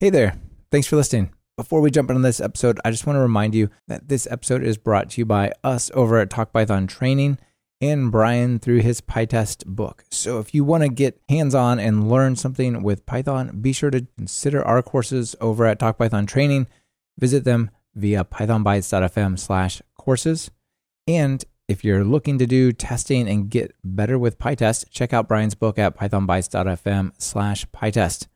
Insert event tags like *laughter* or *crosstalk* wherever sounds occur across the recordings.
Hey there. Thanks for listening. Before we jump into this episode, I just want to remind you that this episode is brought to you by us over at Talk Python Training and Brian through his PyTest book. So if you want to get hands-on and learn something with Python, be sure to consider our courses over at Talk Python Training. Visit them via pythonbytes.fm slash courses. And if you're looking to do testing and get better with PyTest, check out Brian's book at pythonbytes.fm slash PyTest.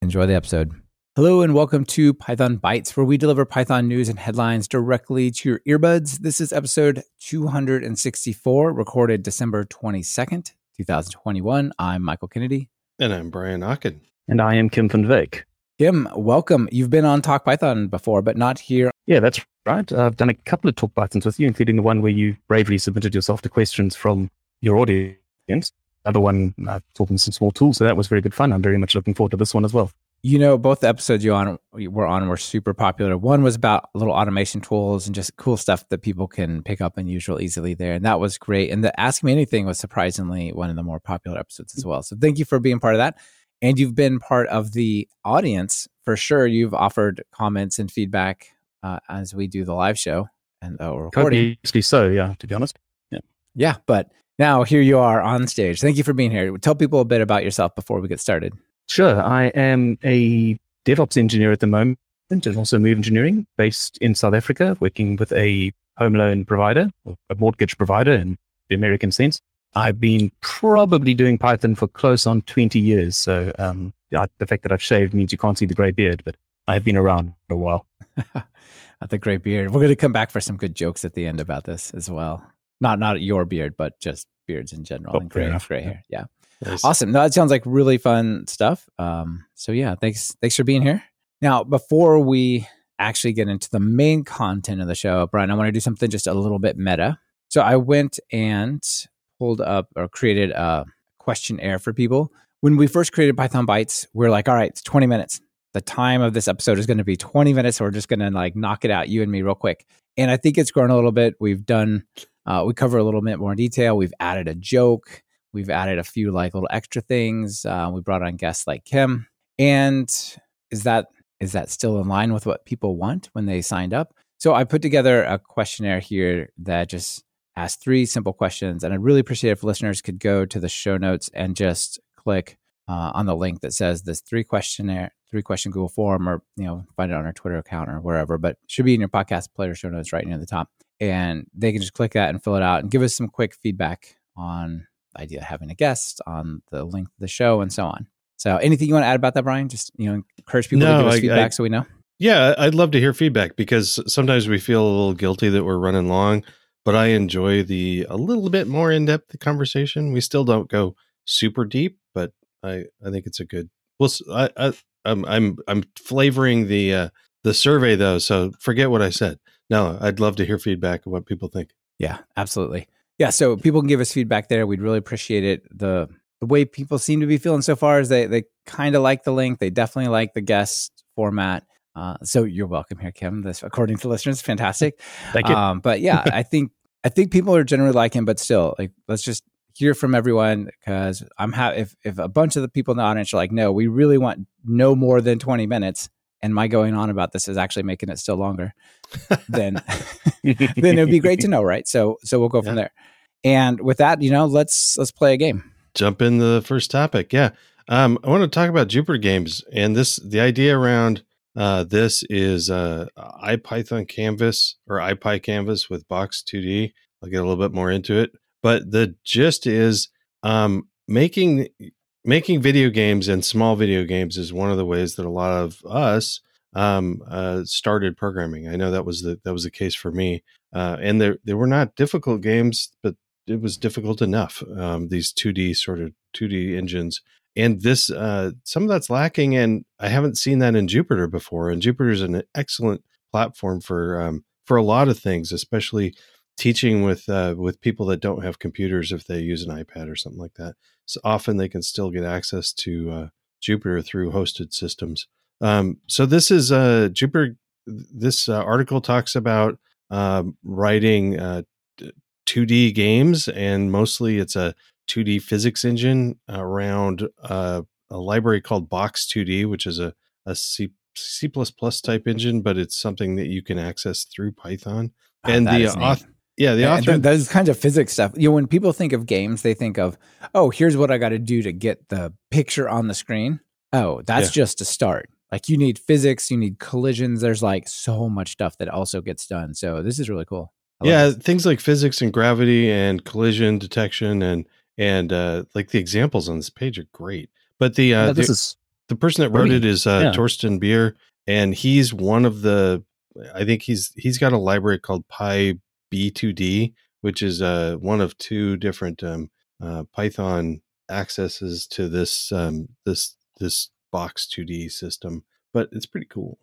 Enjoy the episode. Hello and welcome to Python Bytes, where we deliver Python news and headlines directly to your earbuds. This is episode 264, recorded December 22nd, 2021. I'm Michael Kennedy. And I'm Brian Okken. And I am Kim van Wyk. Kim, welcome. You've been on Talk Python before, but not here. Yeah, that's right. I've done a couple of Talk Pythons with you, including the one where you bravely submitted yourself to questions from your audience. The other one, uh, talking some small tools. So that was very good fun. I'm very much looking forward to this one as well you know, both the episodes you on were on were super popular. One was about little automation tools and just cool stuff that people can pick up and use real easily there, and that was great. And the Ask Me Anything was surprisingly one of the more popular episodes as well. So thank you for being part of that, and you've been part of the audience for sure. You've offered comments and feedback uh, as we do the live show and the recording. Obviously, so yeah. To be honest, yeah, yeah. But now here you are on stage. Thank you for being here. Tell people a bit about yourself before we get started. Sure. I am a DevOps engineer at the moment and also move engineering based in South Africa, working with a home loan provider, or a mortgage provider in the American sense. I've been probably doing Python for close on 20 years. So um, the fact that I've shaved means you can't see the gray beard, but I've been around for a while. *laughs* the gray beard. We're going to come back for some good jokes at the end about this as well. Not not your beard, but just beards in general oh, and gray, gray hair. Yeah. Nice. Awesome. No, that sounds like really fun stuff. Um, so yeah, thanks thanks for being here. Now, before we actually get into the main content of the show, Brian, I want to do something just a little bit meta. So I went and pulled up or created a questionnaire for people. When we first created Python Bytes, we are like, all right, it's 20 minutes. The time of this episode is going to be 20 minutes. So we're just going to like knock it out, you and me, real quick. And I think it's grown a little bit. We've done, uh, we cover a little bit more detail. We've added a joke. We've added a few like little extra things. Uh, we brought on guests like Kim. And is that is that still in line with what people want when they signed up? So I put together a questionnaire here that just asks three simple questions, and I'd really appreciate if listeners could go to the show notes and just click uh, on the link that says this three questionnaire, three question Google form, or you know find it on our Twitter account or wherever. But should be in your podcast player show notes right near the top, and they can just click that and fill it out and give us some quick feedback on idea of having a guest, on the length of the show, and so on. So, anything you want to add about that, Brian? Just you know, encourage people no, to give us I, feedback I, so we know. Yeah, I'd love to hear feedback because sometimes we feel a little guilty that we're running long, but I enjoy the a little bit more in depth conversation. We still don't go super deep, but I I think it's a good. Well, I, I I'm I'm I'm flavoring the uh, the survey though, so forget what I said. No, I'd love to hear feedback of what people think. Yeah, absolutely yeah, so people can give us feedback there. We'd really appreciate it. The the way people seem to be feeling so far is they they kind of like the link. They definitely like the guest format. Uh, so you're welcome here, Kim. This, according to listeners, fantastic. *laughs* Thank you. Um, but yeah, I *laughs* think I think people are generally liking, but still, like let's just hear from everyone because I'm if if a bunch of the people in the audience are like, no, we really want no more than 20 minutes, and my going on about this is actually making it still longer, then *laughs* then it would be great to know, right? So so we'll go yeah. from there. And with that, you know, let's let's play a game. Jump in the first topic. Yeah. Um, I want to talk about Jupyter games and this the idea around uh, this is uh, IPython Canvas or IPy Canvas with Box 2D. I'll get a little bit more into it, but the gist is um, making making video games and small video games is one of the ways that a lot of us um, uh, started programming. I know that was the that was the case for me, uh, and they they were not difficult games, but it was difficult enough. Um, these 2D sort of 2D engines, and this uh, some of that's lacking, and I haven't seen that in Jupyter before. And Jupyter is an excellent platform for um, for a lot of things, especially teaching with uh, with people that don't have computers if they use an iPad or something like that. So often they can still get access to uh, Jupyter through hosted systems. Um, so this is uh, Jupyter. This uh, article talks about um, writing uh, 2D games, and mostly it's a 2D physics engine around uh, a library called Box 2D, which is a, a C C type engine, but it's something that you can access through Python. Oh, and the author, yeah, the author, those kinds of physics stuff. You know, when people think of games, they think of, oh, here's what I got to do to get the picture on the screen. Oh, that's yeah. just a start. Like you need physics, you need collisions. There's like so much stuff that also gets done. So this is really cool. Yeah, this. things like physics and gravity and collision detection and and uh, like the examples on this page are great. But the uh, this the, is the person that wrote it is uh, yeah. Thorsten Beier, and he's one of the. I think he's he's got a library called Pi B2D, which is uh, one of two different um, uh, Python accesses to this um, this this box 2D system. But it's pretty cool.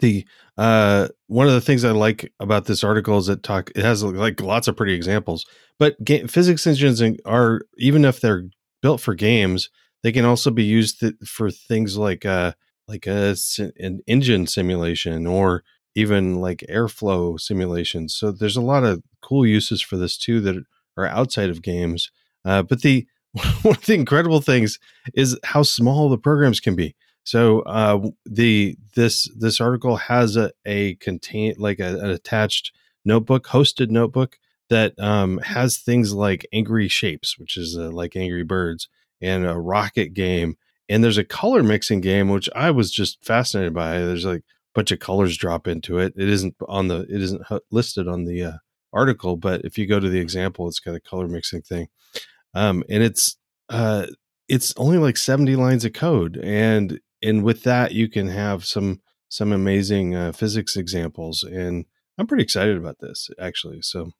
The uh, one of the things I like about this article is it talk it has like lots of pretty examples. But ga- physics engines are even if they're built for games, they can also be used th- for things like uh like a, an engine simulation or even like airflow simulations. So there's a lot of cool uses for this too that are outside of games. Uh, but the *laughs* one of the incredible things is how small the programs can be. So uh, the this this article has a, a contain like a, an attached notebook, hosted notebook that um, has things like Angry Shapes, which is uh, like Angry Birds, and a rocket game and there's a color mixing game which i was just fascinated by. There's like a bunch of colors drop into it. It isn't on the it isn't listed on the uh, article but if you go to the example it's got a color mixing thing. Um, and it's uh, it's only like 70 lines of code and and with that you can have some some amazing uh, physics examples and i'm pretty excited about this actually so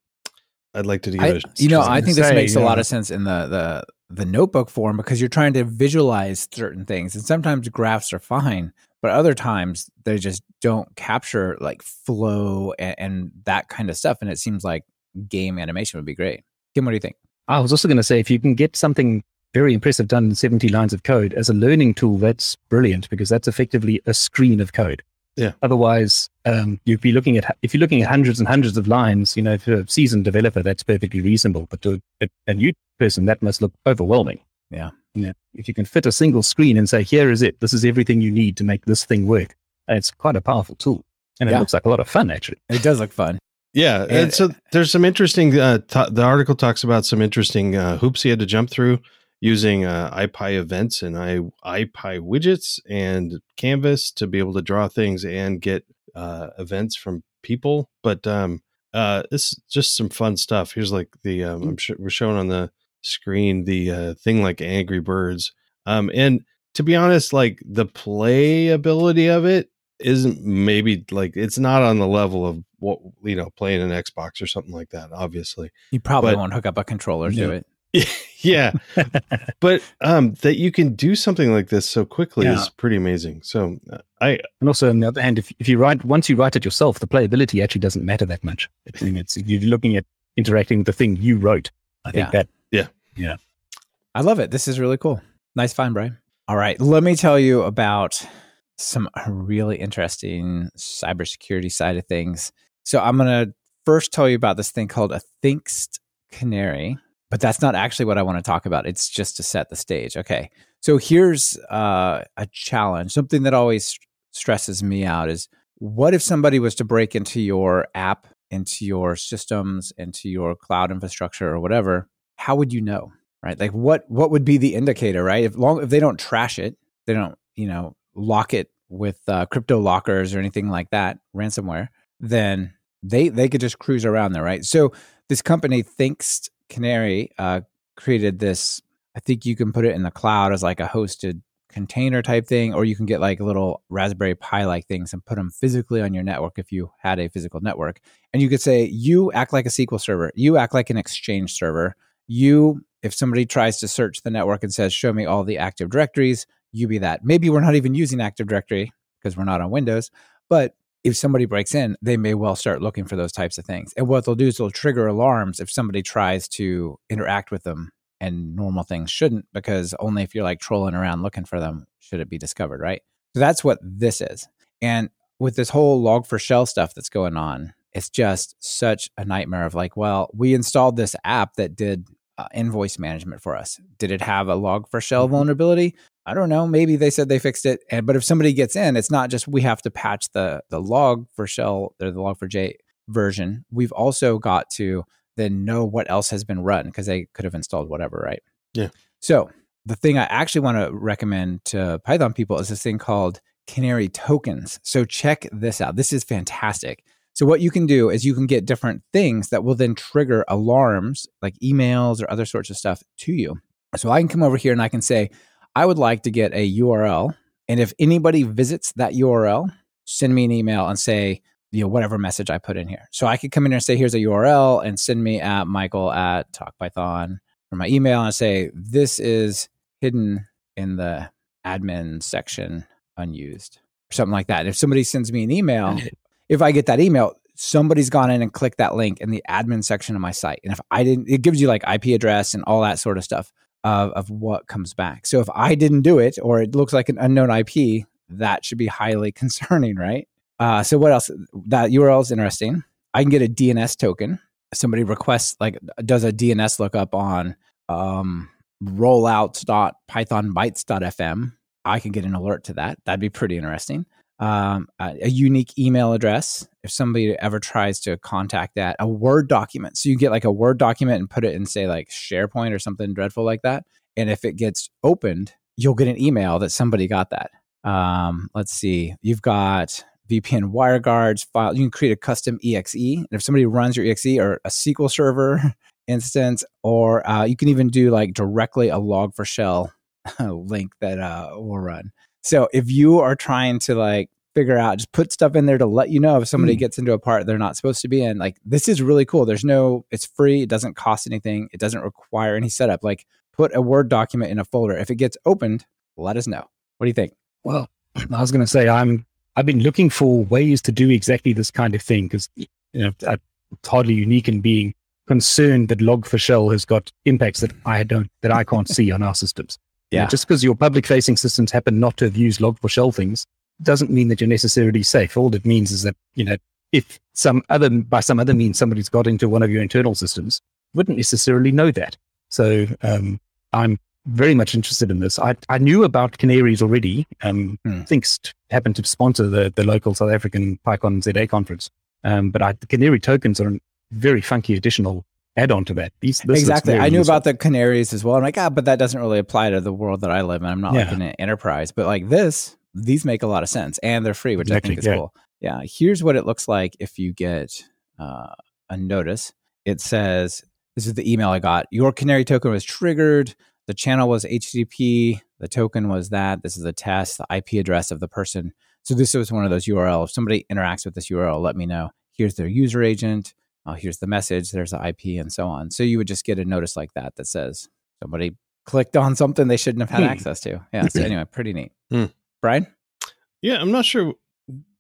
I'd like to do I, You know, I think this makes a lot of sense in the the the notebook form because you're trying to visualize certain things, and sometimes graphs are fine, but other times they just don't capture like flow and, and that kind of stuff. And it seems like game animation would be great. Kim, what do you think? I was also going to say if you can get something very impressive done in 70 lines of code as a learning tool, that's brilliant because that's effectively a screen of code. Yeah. Otherwise, um, you'd be looking at if you're looking at hundreds and hundreds of lines. You know, for a seasoned developer, that's perfectly reasonable. But to a, a new person, that must look overwhelming. Yeah. You know, if you can fit a single screen and say, "Here is it. This is everything you need to make this thing work," it's quite a powerful tool, and it yeah. looks like a lot of fun. Actually, it does look fun. Yeah, and, and so there's some interesting. Uh, t- the article talks about some interesting uh, hoops he had to jump through using uh, IPy events and I, IPy widgets and Canvas to be able to draw things and get uh, events from people. But um, uh, this is just some fun stuff. Here's like the um, I'm sh- we're showing on the screen the uh, thing like Angry Birds. Um, and to be honest, like the playability of it isn't maybe like it's not on the level of what you know playing an Xbox or something like that. Obviously, you probably but, won't hook up a controller to it. *laughs* yeah. But um that you can do something like this so quickly yeah. is pretty amazing. So uh, i and also on the other hand if, if you write once you write it yourself the playability actually doesn't matter that much. I it's, it's you're looking at interacting with the thing you wrote. I think yeah. that yeah. Yeah. I love it. This is really cool. Nice find brian all right. Let me tell you about some really interesting cybersecurity side of things. So i'm going to first tell you about this thing called a thinkst canary but that's not actually what I want to talk about. It's just to set the stage. Okay. So here's uh, a challenge. Something that always stresses me out is what if somebody was to break into your app, into your systems, into your cloud infrastructure or whatever? How would you know? Right? Like what what would be the indicator, right? If long if they don't trash it, they don't, you know, lock it with uh, crypto lockers or anything like that, ransomware, then they they could just cruise around there, right? So this company Thinkst Canary uh, created this. I think you can put it in the cloud as like a hosted container type thing, or you can get like little Raspberry Pi like things and put them physically on your network if you had a physical network. And you could say, you act like a SQL server, you act like an Exchange server. You, if somebody tries to search the network and says, show me all the Active Directories, you be that. Maybe we're not even using Active Directory because we're not on Windows, but if somebody breaks in, they may well start looking for those types of things. And what they'll do is they'll trigger alarms if somebody tries to interact with them and normal things shouldn't, because only if you're like trolling around looking for them should it be discovered, right? So that's what this is. And with this whole log4shell stuff that's going on, it's just such a nightmare of like, well, we installed this app that did uh, invoice management for us. Did it have a log4shell mm-hmm. vulnerability? I don't know. Maybe they said they fixed it. And but if somebody gets in, it's not just we have to patch the the log4shell or the log4j version. We've also got to then know what else has been run because they could have installed whatever, right? Yeah. So the thing I actually want to recommend to Python people is this thing called Canary tokens. So check this out. This is fantastic. So what you can do is you can get different things that will then trigger alarms like emails or other sorts of stuff to you. So I can come over here and I can say, I would like to get a URL. And if anybody visits that URL, send me an email and say, you know, whatever message I put in here. So I could come in here and say, here's a URL and send me at Michael at TalkPython for my email and say, this is hidden in the admin section unused or something like that. And if somebody sends me an email, *laughs* if I get that email, somebody's gone in and clicked that link in the admin section of my site. And if I didn't, it gives you like IP address and all that sort of stuff of, of what comes back. So if I didn't do it or it looks like an unknown IP, that should be highly *laughs* concerning, right? Uh, so what else? That URL is interesting. I can get a DNS token. Somebody requests like does a DNS lookup on um, rollouts.pythonbytes.fm. I can get an alert to that. That'd be pretty interesting. Um, a, a, unique email address if somebody ever tries to contact that. A Word document. So you get like a Word document and put it in, say, like SharePoint or something dreadful like that. And if it gets opened, you'll get an email that somebody got that. Um, let's see. You've got VPN WireGuards file. You can create a custom EXE. And if somebody runs your EXE or a SQL server *laughs* instance, or uh, you can even do like directly a log4shell *laughs* link that uh, will run. So if you are trying to like figure out, just put stuff in there to let you know if somebody mm. gets into a part they're not supposed to be in. Like this is really cool. There's no, it's free. It doesn't cost anything. It doesn't require any setup. Like put a Word document in a folder. If it gets opened, let us know. What do you think? Well, *clears throat* I was going to say I'm I've been looking for ways to do exactly this kind of thing because you know it's hardly unique in being concerned that log4shell has got impacts that I don't that I can't see on our systems. Yeah. You know, just because your public facing systems happen not to have used log4shell things doesn't mean that you're necessarily safe. All it means is that you know if some other by some other means somebody's got into one of your internal systems, wouldn't necessarily know that. So um, I'm very much interested in this. I, I knew about canaries already. Um, hmm. Thinkst happened to sponsor the, the local South African PyCon ZA conference. Um, but I, the canary tokens are a very funky additional add-on to that. These, exactly. I knew useful. about the canaries as well. I'm like, ah, but that doesn't really apply to the world that I live in. I'm not yeah. like an enterprise, but like this, these make a lot of sense and they're free, which exactly, I think is yeah. cool. Yeah. Here's what it looks like if you get uh, a notice. It says, this is the email I got. Your canary token was triggered the channel was HTTP, the token was that. This is a test, the IP address of the person. So this was one of those URLs. If somebody interacts with this URL, let me know. Here's their user agent. Oh, here's the message. There's the IP and so on. So you would just get a notice like that that says somebody clicked on something they shouldn't have had hmm. access to. Yeah. So anyway, pretty neat. Brian? Yeah, I'm not sure.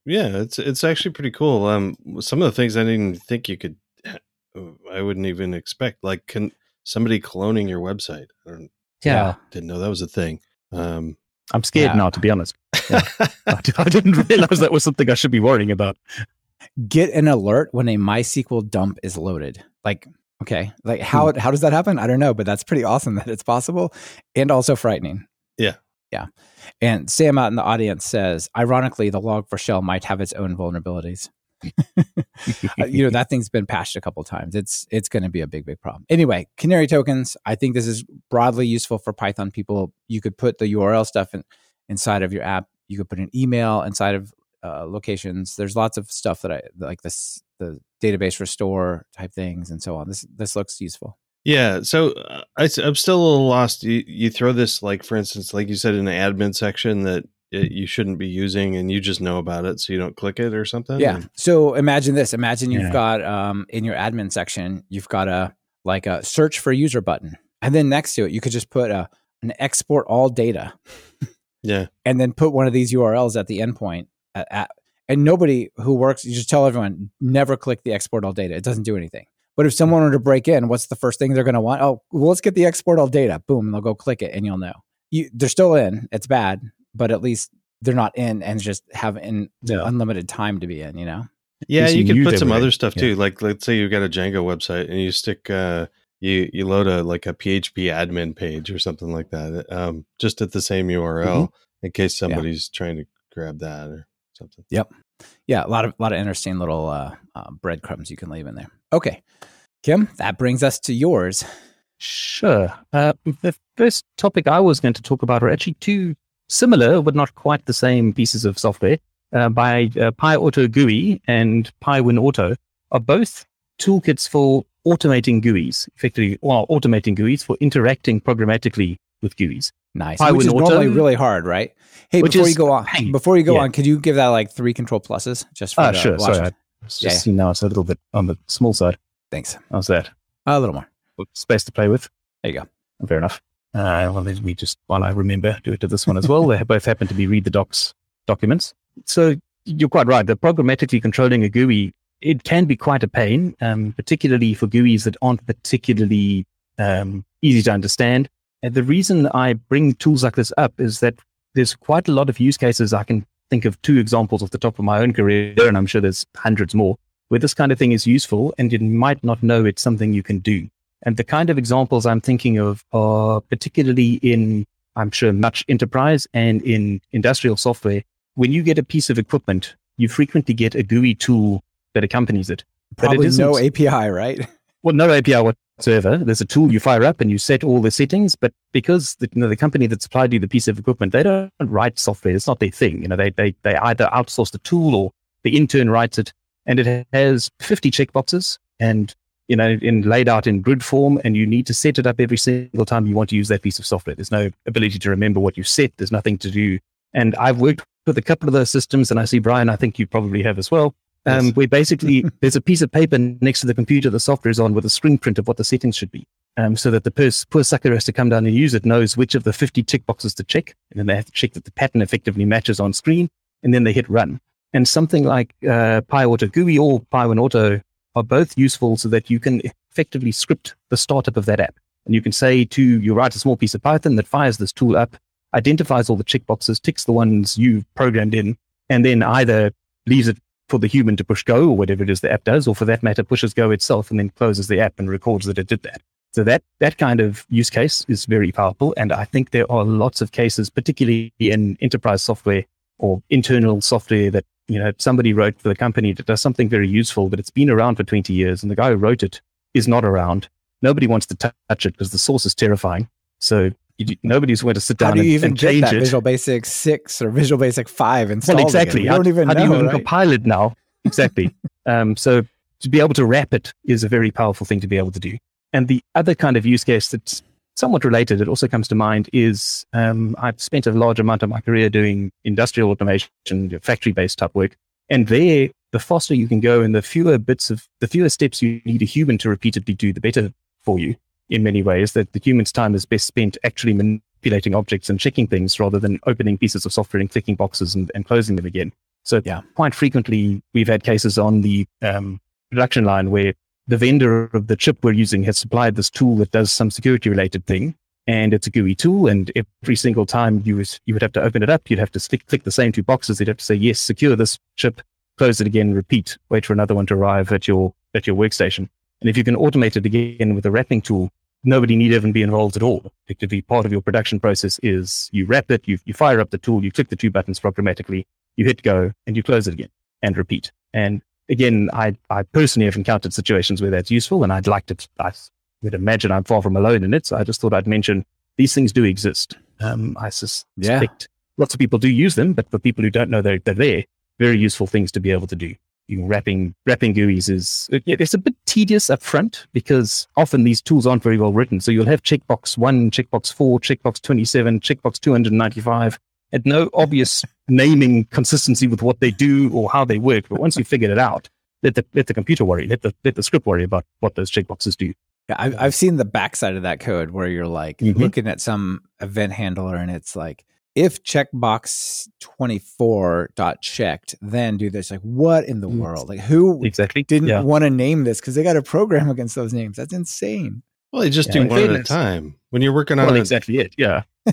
Yeah, it's it's actually pretty cool. Um, some of the things I didn't think you could, *clears throat* I wouldn't even expect. Like, can somebody cloning your website? I yeah. Didn't know that was a thing. Um, I'm scared yeah. now, to be honest. Yeah. *laughs* I didn't realize that was something I should be worrying about. Get an alert when a MySQL dump is loaded. Like, okay, like how hmm. how does that happen? I don't know, but that's pretty awesome that it's possible, and also frightening. Yeah. And Sam out in the audience says, ironically, the log4shell might have its own vulnerabilities. *laughs* Uh, you know that thing's been patched a couple times. It's it's going to be a big big problem. Anyway, canary tokens. I think this is broadly useful for Python people. You could put the URL stuff in, inside of your app. You could put an email inside of uh, locations. There's lots of stuff that I like this the database restore type things and so on. This this looks useful. Yeah, so uh, I, am still a little lost. You, you throw this like, for instance, like you said in the admin section that it, you shouldn't be using and you just know about it so you don't click it or something yeah so imagine this imagine you've yeah. got um, in your admin section you've got a like a search for user button and then next to it you could just put a an export all data *laughs* yeah and then put one of these urls at the endpoint at, at, and nobody who works you just tell everyone never click the export all data it doesn't do anything but if someone were to break in what's the first thing they're going to want oh well, let's get the export all data boom they'll go click it and you'll know you, they're still in it's bad but at least they're not in and just have in yeah. unlimited time to be in, you know? Yeah, you can put some other stuff too. Yeah. Like let's say you've got a Django website and you stick uh you you load a like a PHP admin page or something like that, um, just at the same URL mm-hmm. in case somebody's yeah. trying to grab that or something. Yep. Yeah, a lot of a lot of interesting little uh, uh, breadcrumbs you can leave in there. Okay, Kim, that brings us to yours. Sure. Uh, the first topic I was going to talk about are actually two similar, but not quite the same pieces of software uh, by uh, PyAuto GUI and PyWinAuto are both toolkits for automating GUIs, effectively, well, automating GUIs for interacting programmatically with GUIs. Nice. Pi which is Auto, normally really hard, right? Hey, before you go on, pain. before you go yeah. on, could you give that like three control pluses just for uh, sure. Sorry, I just yeah. see now it's a little bit on the small side. Thanks. How's that? A little more space to play with. There you go. Fair enough. Uh, well, let me just, while I remember, do it to this one as well. they *laughs* both happen to be read the docs documents. So you're quite right. The programmatically controlling a GUI, it can be quite a pain, um, particularly for GUIs that aren't particularly um, easy to understand. And the reason I bring tools like this up is that there's quite a lot of use cases. I can think of two examples off the top of my own career, and I'm sure there's hundreds more, where this kind of thing is useful and you might not know it's something you can do. And the kind of examples I'm thinking of are particularly in, I'm sure, much enterprise and in industrial software. When you get a piece of equipment, you frequently get a GUI tool that accompanies it. Probably it no API, right? Well, no API whatsoever. There's a tool you fire up and you set all the settings, but because the, you know, the company that supplied you the piece of equipment, they don't write software. It's not their thing. You know, they, they, they either outsource the tool or the intern writes it and it has 50 checkboxes and you know, in laid out in grid form, and you need to set it up every single time you want to use that piece of software. There's no ability to remember what you set. There's nothing to do. And I've worked with a couple of those systems, and I see Brian, I think you probably have as well. Um, yes. Where basically *laughs* there's a piece of paper next to the computer the software is on with a screen print of what the settings should be. Um, so that the pers- poor sucker has to come down and use it, knows which of the 50 tick boxes to check, and then they have to check that the pattern effectively matches on screen, and then they hit run. And something like uh, PyAuto GUI or PyWinAuto are both useful so that you can effectively script the startup of that app. And you can say to, you write a small piece of Python that fires this tool up, identifies all the checkboxes, ticks the ones you've programmed in, and then either leaves it for the human to push go or whatever it is the app does, or for that matter, pushes go itself and then closes the app and records that it did that. So that, that kind of use case is very powerful. And I think there are lots of cases, particularly in enterprise software or internal software that you know, somebody wrote for the company that does something very useful, but it's been around for 20 years and the guy who wrote it is not around. Nobody wants to touch it because the source is terrifying. So you, nobody's going to sit down How do you and, even and change that it. Visual Basic 6 or Visual Basic 5 installed Well, exactly. You don't even how know, do you even right? compile it now? Exactly. *laughs* um, so to be able to wrap it is a very powerful thing to be able to do. And the other kind of use case that's somewhat related, it also comes to mind is um, I've spent a large amount of my career doing industrial automation, factory based type work. And there, the faster you can go and the fewer bits of, the fewer steps you need a human to repeatedly do, the better for you in many ways. That the human's time is best spent actually manipulating objects and checking things rather than opening pieces of software and clicking boxes and, and closing them again. So yeah. quite frequently, we've had cases on the um, production line where the vendor of the chip we're using has supplied this tool that does some security related thing. And it's a GUI tool. And every single time you, was, you would have to open it up, you'd have to click, click the same two boxes. You'd have to say, yes, secure this chip, close it again, repeat, wait for another one to arrive at your, at your workstation. And if you can automate it again with a wrapping tool, nobody need even be involved at all. Effectively, part of your production process is you wrap it, you, you fire up the tool, you click the two buttons programmatically, you hit go, and you close it again and repeat. And again, I, I personally have encountered situations where that's useful and I'd like to, I would imagine I'm far from alone in it. So I just thought I'd mention these things do exist. Um, I suspect yeah. lots of people do use them, but for people who don't know they're, they're there, very useful things to be able to do. You know, wrapping, wrapping GUIs is, it's a bit tedious up front because often these tools aren't very well written. So you'll have checkbox one, checkbox four, checkbox 27, checkbox 295, and no obvious *laughs* naming consistency with what they do or how they work. But once you figured it out, let the let the computer worry, let the let the script worry about what those checkboxes do. Yeah, I've I've seen the backside of that code where you're like mm-hmm. looking at some event handler and it's like if checkbox 24 dot checked, then do this. Like, what in the mm. world? Like, who exactly didn't yeah. want to name this because they got a program against those names? That's insane. Well, they just yeah, do one at a time. When you're working on well, exactly it, yeah. *laughs*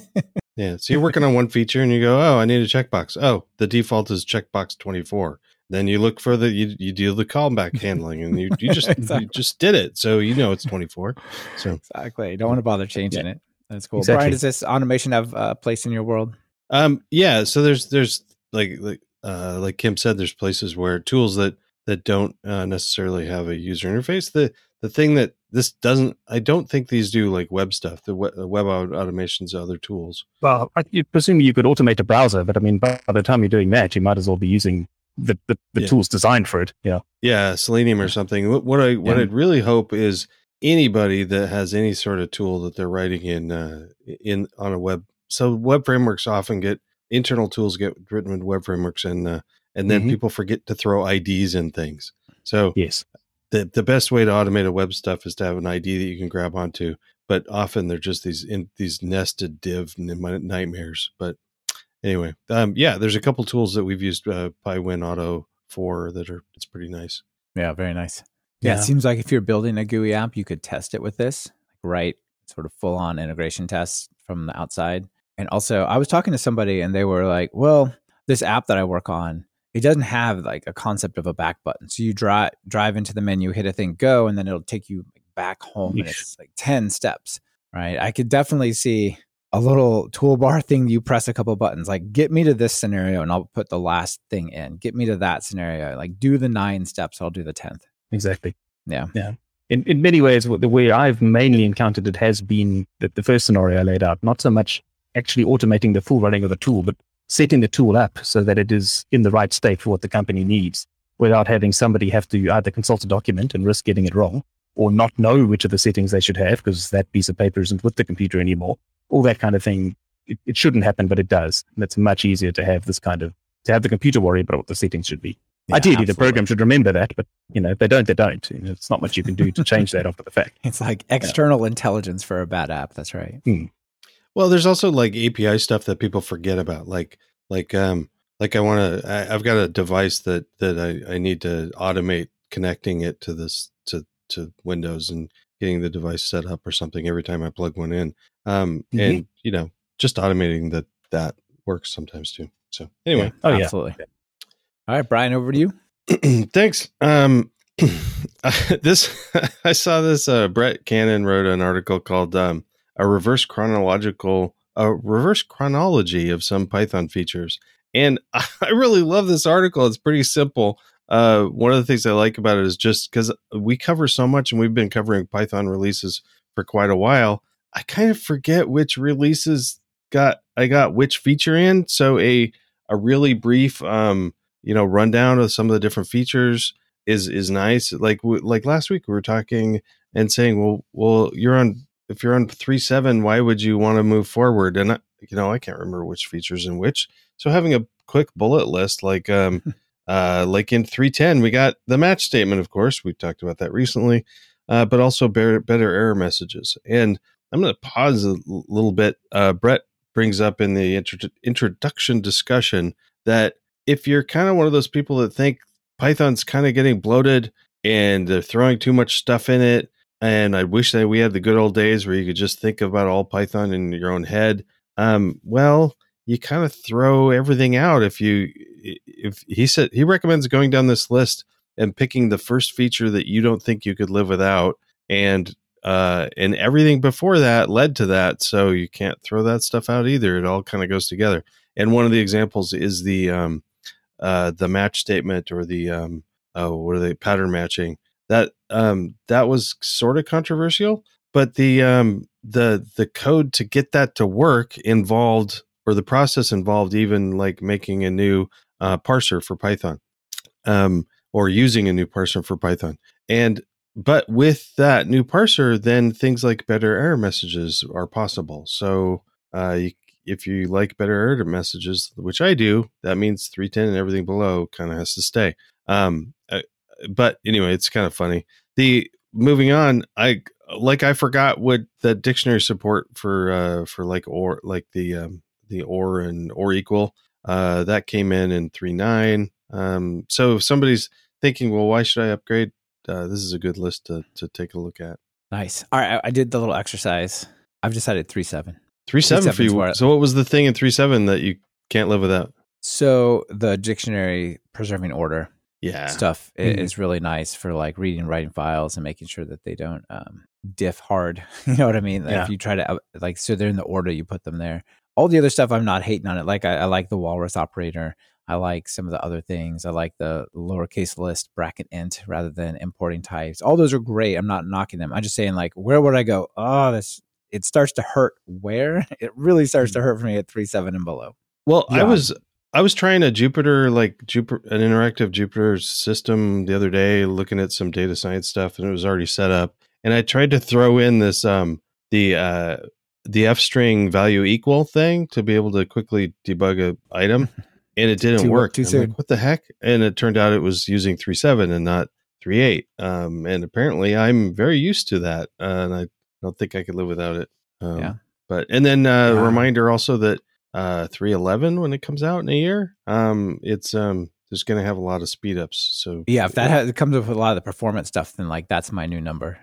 Yeah. So you're working on one feature and you go, oh, I need a checkbox. Oh, the default is checkbox 24. then you look for the you, you do the callback handling and you, you just *laughs* exactly. you just did it so you know it's 24 so exactly you don't want to bother changing yeah. it that's cool exactly. brian does this automation have a place in your world um yeah so there's there's like like uh like kim said there's places where tools that that don't uh, necessarily have a user interface the the thing that this doesn't i don't think these do like web stuff the web, web automations other tools well i presume you could automate a browser but i mean by the time you're doing that you might as well be using the the, the yeah. tools designed for it. Yeah, yeah, Selenium or something. What, what I what yeah. I'd really hope is anybody that has any sort of tool that they're writing in uh, in on a web. So web frameworks often get internal tools get written with web frameworks, and uh, and then mm-hmm. people forget to throw IDs in things. So yes, the the best way to automate a web stuff is to have an ID that you can grab onto. But often they're just these in these nested div nightmares. But anyway, um, yeah, there's a couple tools that we've used uh, PyWin Auto for that are it's pretty nice. Yeah, very nice. Yeah, it seems like if you're building a GUI app, you could test it with this, like write sort of full on integration tests from the outside. And also, I was talking to somebody and they were like, "Well, this app that I work on, it doesn't have like a concept of a back button. So you drive drive into the menu, hit a thing, go, and then it'll take you back home, Yeesh. and it's like ten steps, right? I could definitely see a little toolbar thing you press a couple buttons like get me to this scenario and i'll put the last thing in get me to that scenario like do the nine steps i'll do the 10th exactly yeah yeah in, in many ways the way i've mainly encountered it has been that the first scenario i laid out not so much actually automating the full running of the tool but setting the tool up so that it is in the right state for what the company needs without having somebody have to either consult a document and risk getting it wrong or not know which of the settings they should have because that piece of paper isn't with the computer anymore all that kind of thing. It, it shouldn't happen, but it does. And it's much easier to have this kind of to have the computer worry about what the settings should be. Yeah, Ideally, absolutely. the program should remember that, but you know, if they don't, they don't. You know, it's not much you can do to change that after the fact. *laughs* It's like external yeah. intelligence for a bad app. That's right. Hmm. Well, there's also like API stuff that people forget about, like like um like I want to. I've got a device that that I, I need to automate connecting it to this to to Windows and getting the device set up or something every time I plug one in. Um, mm-hmm. and you know, just automating that that works sometimes too. So anyway, yeah. oh absolutely. Yeah. All right, Brian, over to you. *clears throat* Thanks. Um, *clears throat* this *laughs* I saw this. Uh, Brett Cannon wrote an article called um, "A Reverse Chronological." A reverse chronology of some Python features. And *laughs* I really love this article. It's pretty simple. Uh, one of the things I like about it is just because we cover so much and we've been covering Python releases for quite a while. I kind of forget which releases got I got which feature in. So a a really brief um you know rundown of some of the different features is is nice. Like like last week we were talking and saying, well, well, you're on if you're on three seven, why would you want to move forward? And I, you know, I can't remember which features in which. So having a quick bullet list, like um, *laughs* uh, like in three ten, we got the match statement. Of course, we talked about that recently, uh, but also better, better error messages. And I'm going to pause a little bit. Uh, Brett brings up in the intro- introduction discussion that if you're kind of one of those people that think Python's kind of getting bloated and they're throwing too much stuff in it, and I wish that we had the good old days where you could just think about all Python in your own head. Um, well, you kind of throw everything out if you if he said he recommends going down this list and picking the first feature that you don't think you could live without and uh, and everything before that led to that. So you can't throw that stuff out either. It all kind of goes together. And one of the examples is the um, uh, the match statement or the um, oh, what are they pattern matching. That um, that was sort of controversial, but the um, the the code to get that to work involved or the process involved even like making a new uh, parser for Python um, or using a new parser for Python. And but with that new parser, then things like better error messages are possible. So uh, you, if you like better error messages, which I do, that means 310 and everything below kind of has to stay. Um, uh, but anyway, it's kind of funny. The moving on, I like I forgot what the dictionary support for uh, for like or like the um, the or and or equal uh, that came in in three nine. Um, so if somebody's thinking, well, why should I upgrade? uh, this is a good list to, to take a look at. Nice. All right, I, did the little exercise. I've decided three seven. Three seven for you. So what was the thing in three seven that you can't live without? So the dictionary preserving order. yeah. stuff mm-hmm. is really nice for like reading and writing files and making sure that they don't um, diff hard. *laughs* you know what I mean? Like yeah. If you try to uh, like, so they're in the order you put them there. All the other stuff, I'm not hating on it. Like I, I like the walrus operator. I like some of the other things. I like the lowercase list bracket int rather than importing types. All those are great. I'm not knocking them. I'm just saying like, where would I go? Oh, this it starts to hurt. Where *laughs* it really starts to mm. hurt for me at three seven and below. Well, yeah. I was I was trying a Jupyter like Jupyter an interactive Jupyter system the other day, looking at some data science stuff, and it was already set up. And I tried to throw in this, um, the uh, the f string value equal thing to be able to quickly debug a item, *laughs* and it didn't too, work. Too soon. Like, what the heck? And it turned out it was using three seven and not three eight. Um, and apparently, I'm very used to that, uh, and I don't think I could live without it. Um, yeah. But and then uh, yeah. reminder also that uh 311 when it comes out in a year um it's um there's going to have a lot of speed ups so yeah if that has, comes with a lot of the performance stuff then like that's my new number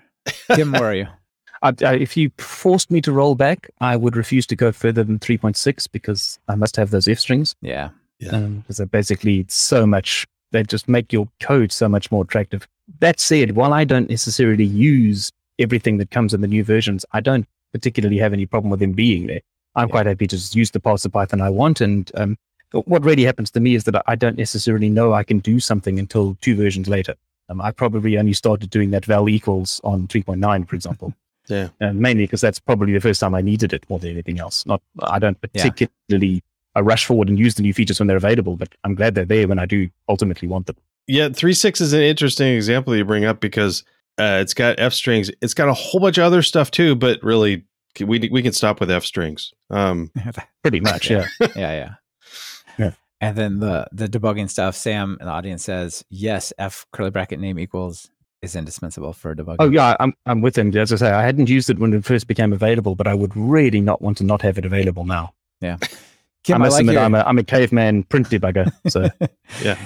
kim where are you *laughs* I, I, if you forced me to roll back i would refuse to go further than 3.6 because i must have those f strings yeah yeah um, because they're basically so much they just make your code so much more attractive that said while i don't necessarily use everything that comes in the new versions i don't particularly have any problem with them being there I'm yeah. quite happy to just use the parts of Python I want. And um, what really happens to me is that I don't necessarily know I can do something until two versions later. Um, I probably only started doing that val equals on 3.9, for example. *laughs* yeah. And mainly because that's probably the first time I needed it more than anything else. Not, I don't particularly yeah. I rush forward and use the new features when they're available, but I'm glad they're there when I do ultimately want them. Yeah, 3.6 is an interesting example you bring up because uh, it's got F strings. It's got a whole bunch of other stuff too, but really we we can stop with F strings. Um, *laughs* pretty much, yeah, *laughs* yeah, yeah. yeah. And then the the debugging stuff. Sam in the audience says yes. F curly bracket name equals is indispensable for debugging. Oh yeah, I'm I'm with him. As I say, I hadn't used it when it first became available, but I would really not want to not have it available now. Yeah. Kim, I must I like admit, your... I'm a I'm a caveman print debugger. So *laughs* yeah.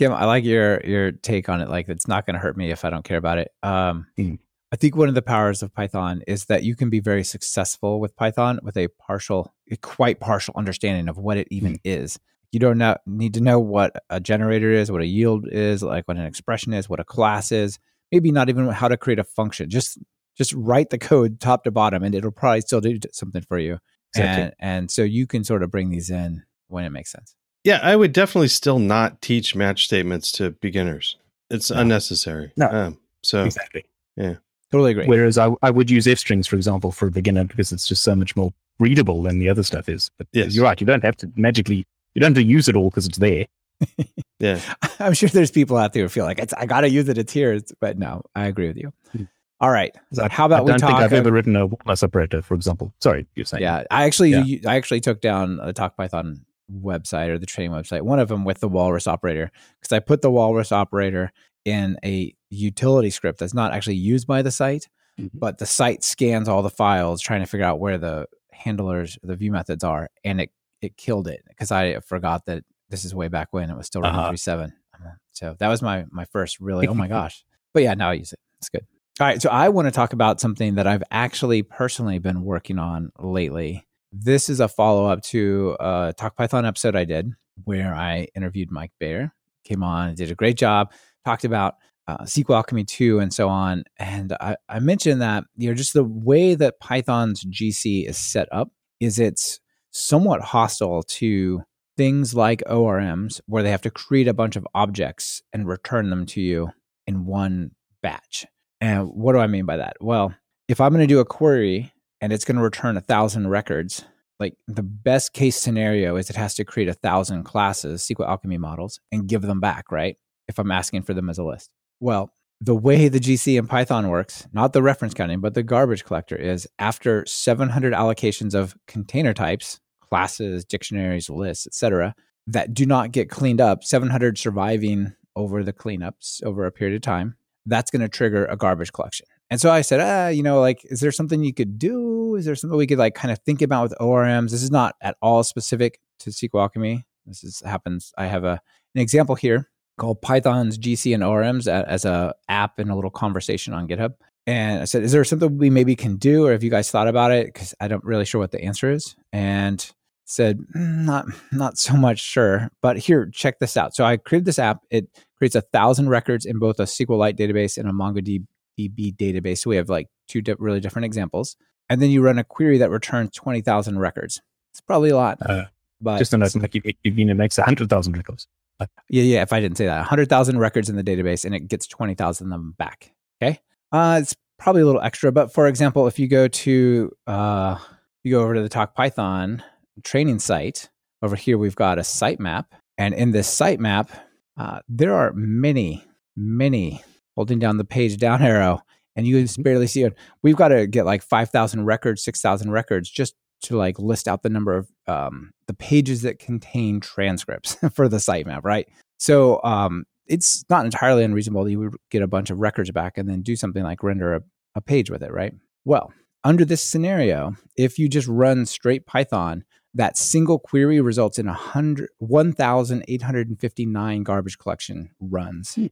Kim, I like your your take on it. Like it's not going to hurt me if I don't care about it. Um, mm. I think one of the powers of Python is that you can be very successful with Python with a partial, a quite partial understanding of what it even mm. is. You don't know, need to know what a generator is, what a yield is, like what an expression is, what a class is. Maybe not even how to create a function. Just just write the code top to bottom, and it'll probably still do something for you. Exactly. And and so you can sort of bring these in when it makes sense. Yeah, I would definitely still not teach match statements to beginners. It's no. unnecessary. No, um, so exactly. Yeah. Totally agree. Whereas I, I would use F strings, for example, for a beginner because it's just so much more readable than the other stuff is. But yes. you're right. You don't have to magically, you don't have to use it all because it's there. *laughs* yeah. I'm sure there's people out there who feel like it's, I got to use it. It's here. But no, I agree with you. Hmm. All right. So how about I don't we talk? think I've ever written a walrus operator, for example. Sorry, you're saying. Yeah, I actually, yeah. I actually took down the Talk Python website or the training website, one of them with the walrus operator, because I put the walrus operator in a utility script that's not actually used by the site, mm-hmm. but the site scans all the files trying to figure out where the handlers, the view methods are, and it it killed it because I forgot that this is way back when it was still running uh-huh. 37. So that was my my first really oh my *laughs* gosh. But yeah, now I use it. It's good. All right, so I want to talk about something that I've actually personally been working on lately. This is a follow up to a Talk Python episode I did where I interviewed Mike Bayer. Came on, did a great job talked about uh, SQL Alchemy 2 and so on. And I, I mentioned that, you know, just the way that Python's GC is set up is it's somewhat hostile to things like ORMs where they have to create a bunch of objects and return them to you in one batch. And what do I mean by that? Well, if I'm going to do a query and it's going to return a thousand records, like the best case scenario is it has to create a thousand classes, SQL Alchemy models, and give them back, right? if I'm asking for them as a list? Well, the way the GC in Python works, not the reference counting, but the garbage collector is after 700 allocations of container types, classes, dictionaries, lists, etc., that do not get cleaned up, 700 surviving over the cleanups over a period of time, that's going to trigger a garbage collection. And so I said, ah, you know, like, is there something you could do? Is there something we could like kind of think about with ORMs? This is not at all specific to SQL Alchemy. This is happens. I have a an example here called Python's GC and ORMs as a app and a little conversation on GitHub. And I said, is there something we maybe can do, or have you guys thought about it? Because I don't really sure what the answer is. And said mm, not not so much sure but here check this out so i created this app it creates a thousand records in both a sqlite database and a mongodb database. So we have like two di- really different examples. And then you run a query that returns 20000 records. It's probably a lot uh, but just an like you, you mean it makes 100000 records. Yeah yeah if i didn't say that. 100000 records in the database and it gets 20000 of them back okay? Uh, it's probably a little extra but for example if you go to uh, you go over to the talk python training site. Over here, we've got a sitemap. And in this sitemap, uh, there are many, many holding down the page down arrow, and you can barely see it. We've got to get like 5,000 records, 6,000 records just to like list out the number of um, the pages that contain transcripts *laughs* for the sitemap, right? So um, it's not entirely unreasonable that you would get a bunch of records back and then do something like render a, a page with it, right? Well, under this scenario, if you just run straight Python, that single query results in 1,859 garbage collection runs. Hmm.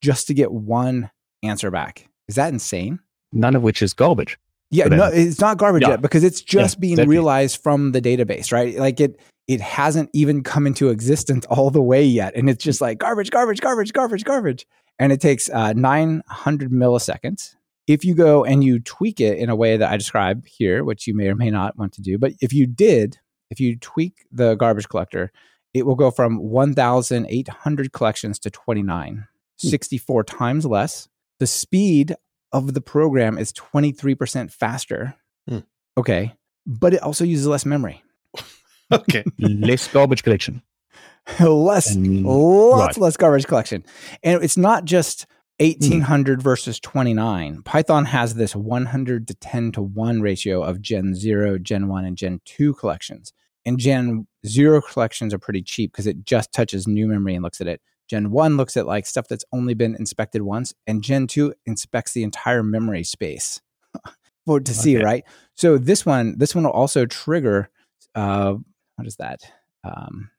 Just to get one answer back. Is that insane? None of which is garbage. Yeah, no, it's not garbage yeah. yet because it's just yeah, being exactly. realized from the database, right? Like it it hasn't even come into existence *laughs* all the way yet. And it's just like garbage, garbage, garbage, garbage, garbage. And it takes uh, 900 milliseconds if you go and you tweak it in a way that I describe here, which you may or may not want to do, but if you did, if you tweak the garbage collector, it will go from 1,800 collections to 29, hmm. 64 times less. The speed of the program is 23% faster. Hmm. Okay. But it also uses less memory. *laughs* okay. less garbage collection. *laughs* less, and, lots right. less garbage collection. And it's not just 1800 mm. versus 29. Python has this 100 to 10 to 1 ratio of Gen 0, Gen 1, and Gen 2 collections. And Gen 0 collections are pretty cheap because it just touches new memory and looks at it. Gen 1 looks at like stuff that's only been inspected once, and Gen 2 inspects the entire memory space *laughs* for to okay. see, right? So this one, this one will also trigger uh what is that? Um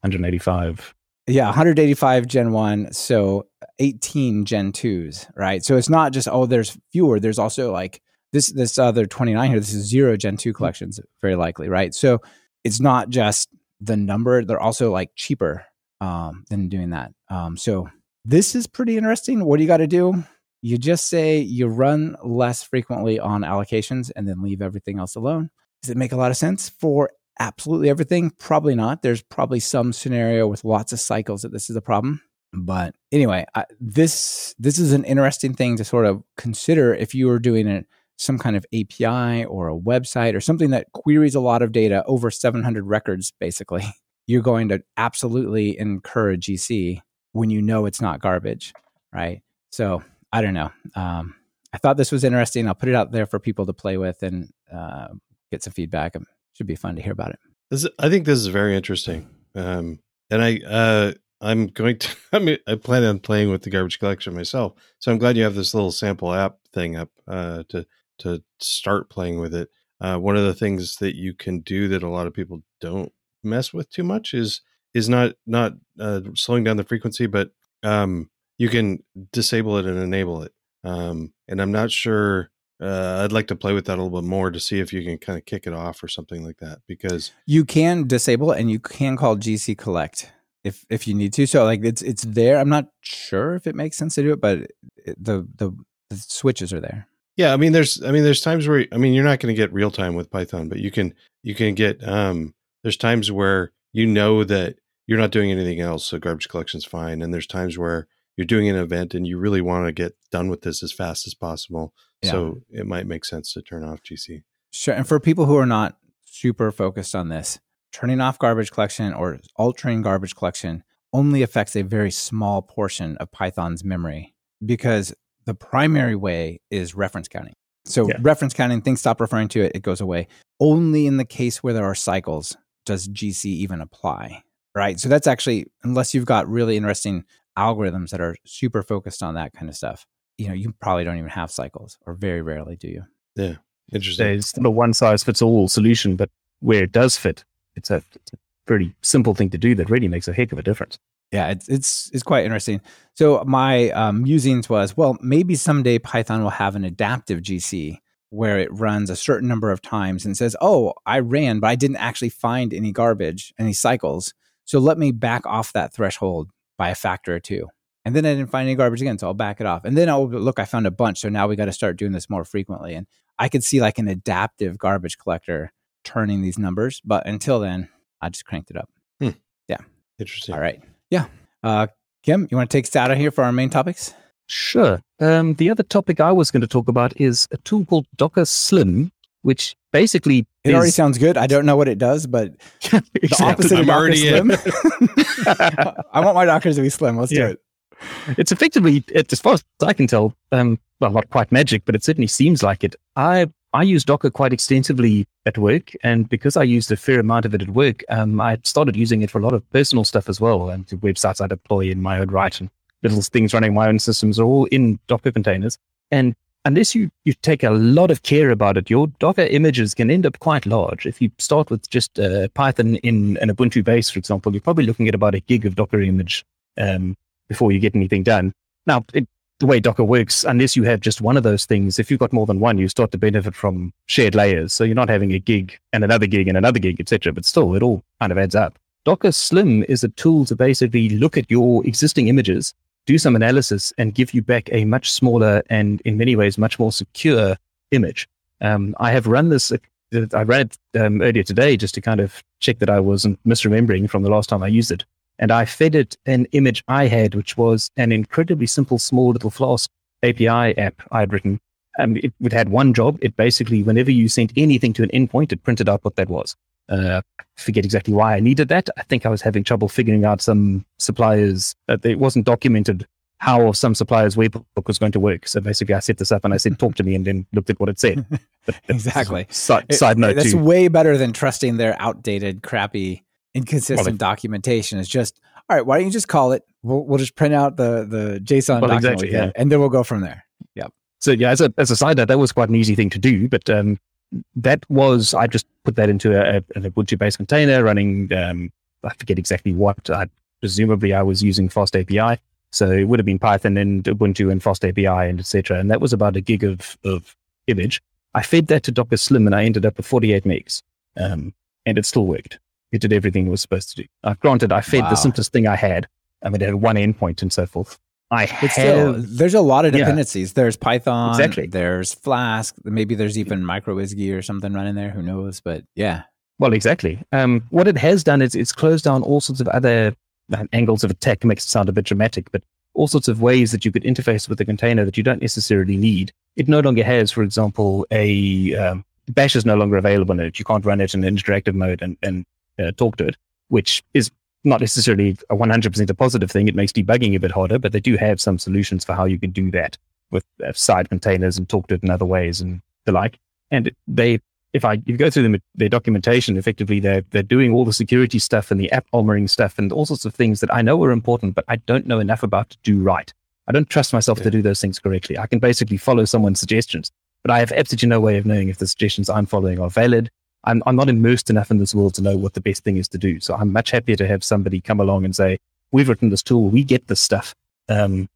185 yeah, 185 Gen 1, so 18 Gen 2s, right? So it's not just oh there's fewer, there's also like this this other 29 here, this is 0 Gen 2 collections very likely, right? So it's not just the number, they're also like cheaper um, than doing that. Um, so this is pretty interesting. What do you got to do? You just say you run less frequently on allocations and then leave everything else alone. Does it make a lot of sense for absolutely everything? Probably not. There's probably some scenario with lots of cycles that this is a problem. But anyway, I, this this is an interesting thing to sort of consider if you are doing it some kind of API or a website or something that queries a lot of data over 700 records. Basically, *laughs* you're going to absolutely incur a GC when you know it's not garbage, right? So I don't know. Um, I thought this was interesting. I'll put it out there for people to play with and uh, get some feedback It should be fun to hear about it. This, I think this is very interesting. Um, and I, uh, I'm going to, *laughs* I mean, I plan on playing with the garbage collection myself. So I'm glad you have this little sample app thing up, uh, to, to start playing with it. Uh, one of the things that you can do that a lot of people don't mess with too much is, is not, not, uh, slowing down the frequency, but, um, you can disable it and enable it. Um, and I'm not sure uh, I'd like to play with that a little bit more to see if you can kind of kick it off or something like that because you can disable and you can call GC collect if if you need to. So like it's it's there. I'm not sure if it makes sense to do it, but it, the, the the switches are there. Yeah, I mean there's I mean there's times where I mean you're not going to get real time with Python, but you can you can get um there's times where you know that you're not doing anything else, so garbage collection's fine, and there's times where you're doing an event and you really want to get done with this as fast as possible. Yeah. So it might make sense to turn off GC. Sure. And for people who are not super focused on this, turning off garbage collection or altering garbage collection only affects a very small portion of Python's memory because the primary way is reference counting. So yeah. reference counting, things stop referring to it, it goes away. Only in the case where there are cycles does GC even apply, right? So that's actually, unless you've got really interesting algorithms that are super focused on that kind of stuff, you know, you probably don't even have cycles, or very rarely do you. Yeah, interesting. It's not a one size fits all solution, but where it does fit, it's a, it's a pretty simple thing to do that really makes a heck of a difference. Yeah, it's it's it's quite interesting. So my um, musings was, well, maybe someday Python will have an adaptive GC where it runs a certain number of times and says, "Oh, I ran, but I didn't actually find any garbage, any cycles. So let me back off that threshold by a factor or two. And then I didn't find any garbage again, so I'll back it off. And then I'll look, I found a bunch. So now we got to start doing this more frequently. And I could see like an adaptive garbage collector turning these numbers. But until then, I just cranked it up. Hmm. Yeah. Interesting. All right. Yeah. Uh, Kim, you want to take us out of here for our main topics? Sure. Um, the other topic I was going to talk about is a tool called Docker Slim, which basically it is, already sounds good. I don't know what it does, but *laughs* exactly. the opposite I'm of Docker Slim. *laughs* I want my Docker to be slim. Let's yeah. do it. It's effectively, as far as I can tell, um, well, not quite magic, but it certainly seems like it. I I use Docker quite extensively at work, and because I used a fair amount of it at work, um, I started using it for a lot of personal stuff as well, and websites I deploy in my own right, and little things running my own systems are all in Docker containers. And unless you, you take a lot of care about it, your Docker images can end up quite large. If you start with just uh, Python in an Ubuntu base, for example, you're probably looking at about a gig of Docker image um, before you get anything done. Now, it, the way Docker works, unless you have just one of those things, if you've got more than one, you start to benefit from shared layers. So you're not having a gig and another gig and another gig, etc. But still, it all kind of adds up. Docker Slim is a tool to basically look at your existing images, do some analysis, and give you back a much smaller and, in many ways, much more secure image. Um, I have run this. I ran it um, earlier today just to kind of check that I wasn't misremembering from the last time I used it and I fed it an image I had, which was an incredibly simple, small little Flask API app I had written. Um, it, it had one job. It basically, whenever you sent anything to an endpoint, it printed out what that was. Uh, forget exactly why I needed that. I think I was having trouble figuring out some suppliers. Uh, it wasn't documented how some suppliers' webhook was going to work. So basically, I set this up and I said, "Talk to me," and then looked at what it said. *laughs* exactly. Side, side note. That's too. way better than trusting their outdated, crappy inconsistent well, documentation It's just all right. Why don't you just call it? We'll, we'll just print out the the JSON well, document, exactly, yeah. and then we'll go from there. Yeah. So yeah, as a as a side note, that was quite an easy thing to do, but um, that was I just put that into a, an Ubuntu based container running. Um, I forget exactly what. I presumably I was using FastAPI, so it would have been Python and Ubuntu and FastAPI and etc. And that was about a gig of of image. I fed that to Docker Slim, and I ended up with 48 megs, um, and it still worked. It did everything it was supposed to do. Uh, granted, I fed wow. the simplest thing I had. I mean, it had one endpoint and so forth. I have, still, there's a lot of dependencies. Yeah. There's Python, exactly. There's Flask. Maybe there's even MicroWSGI or something running there. Who knows? But yeah. Well, exactly. Um, what it has done is it's closed down all sorts of other uh, angles of attack. Makes it sound a bit dramatic, but all sorts of ways that you could interface with the container that you don't necessarily need. It no longer has, for example, a um, Bash is no longer available in it. You can't run it in interactive mode and, and uh, talk to it, which is not necessarily a 100% a positive thing. It makes debugging a bit harder, but they do have some solutions for how you can do that with uh, side containers and talk to it in other ways and the like. And they, if I if you go through them, their documentation, effectively they're they're doing all the security stuff and the app armoring stuff and all sorts of things that I know are important, but I don't know enough about to do right. I don't trust myself yeah. to do those things correctly. I can basically follow someone's suggestions, but I have absolutely no way of knowing if the suggestions I'm following are valid I'm, I'm not immersed enough in this world to know what the best thing is to do. So I'm much happier to have somebody come along and say, we've written this tool, we get this stuff. Um,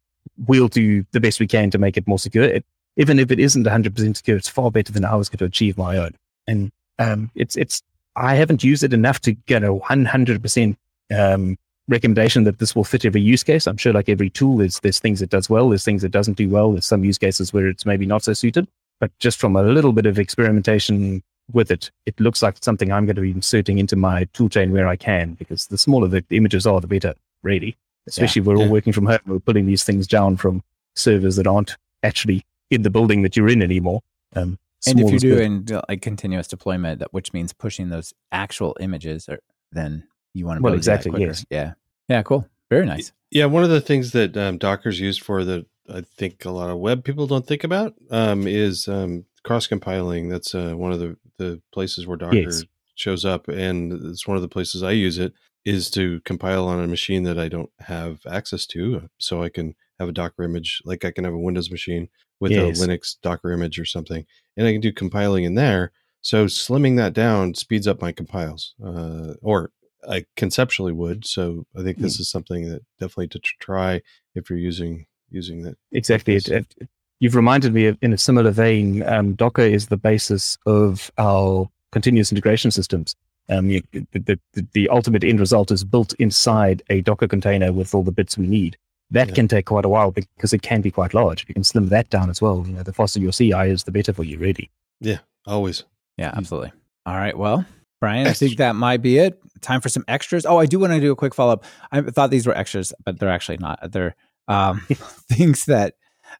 we'll do the best we can to make it more secure. It, even if it isn't 100% secure, it's far better than I was going to achieve my own. And um, it's, it's, I haven't used it enough to get a 100% um, recommendation that this will fit every use case. I'm sure like every tool, there's, there's things it does well, there's things it doesn't do well, there's some use cases where it's maybe not so suited. But just from a little bit of experimentation with it, it looks like something I'm going to be inserting into my toolchain where I can, because the smaller the images are, the better, really. Especially yeah, we're yeah. all working from home. We're putting these things down from servers that aren't actually in the building that you're in anymore. Um, and if you're doing like continuous deployment, that which means pushing those actual images, or, then you want to well exactly yes. yeah yeah cool very nice yeah one of the things that um, Docker's used for that I think a lot of web people don't think about um, is um, cross compiling. That's uh, one of the the places where Docker yes. shows up, and it's one of the places I use it is to compile on a machine that I don't have access to, so I can have a Docker image, like I can have a Windows machine with yes. a Linux Docker image or something, and I can do compiling in there. So slimming that down speeds up my compiles, uh, or I conceptually would. So I think this mm. is something that definitely to try if you're using using that. Exactly. It, it, you've reminded me of, in a similar vein, um, Docker is the basis of our continuous integration systems. Um, you, the, the, the, ultimate end result is built inside a Docker container with all the bits we need. That yeah. can take quite a while because it can be quite large. You can slim that down as well. You know, the faster your CI is, the better for you, really. Yeah, always. Yeah, absolutely. All right. Well, Brian, I think that might be it. Time for some extras. Oh, I do want to do a quick follow up. I thought these were extras, but they're actually not. They're um, *laughs* things that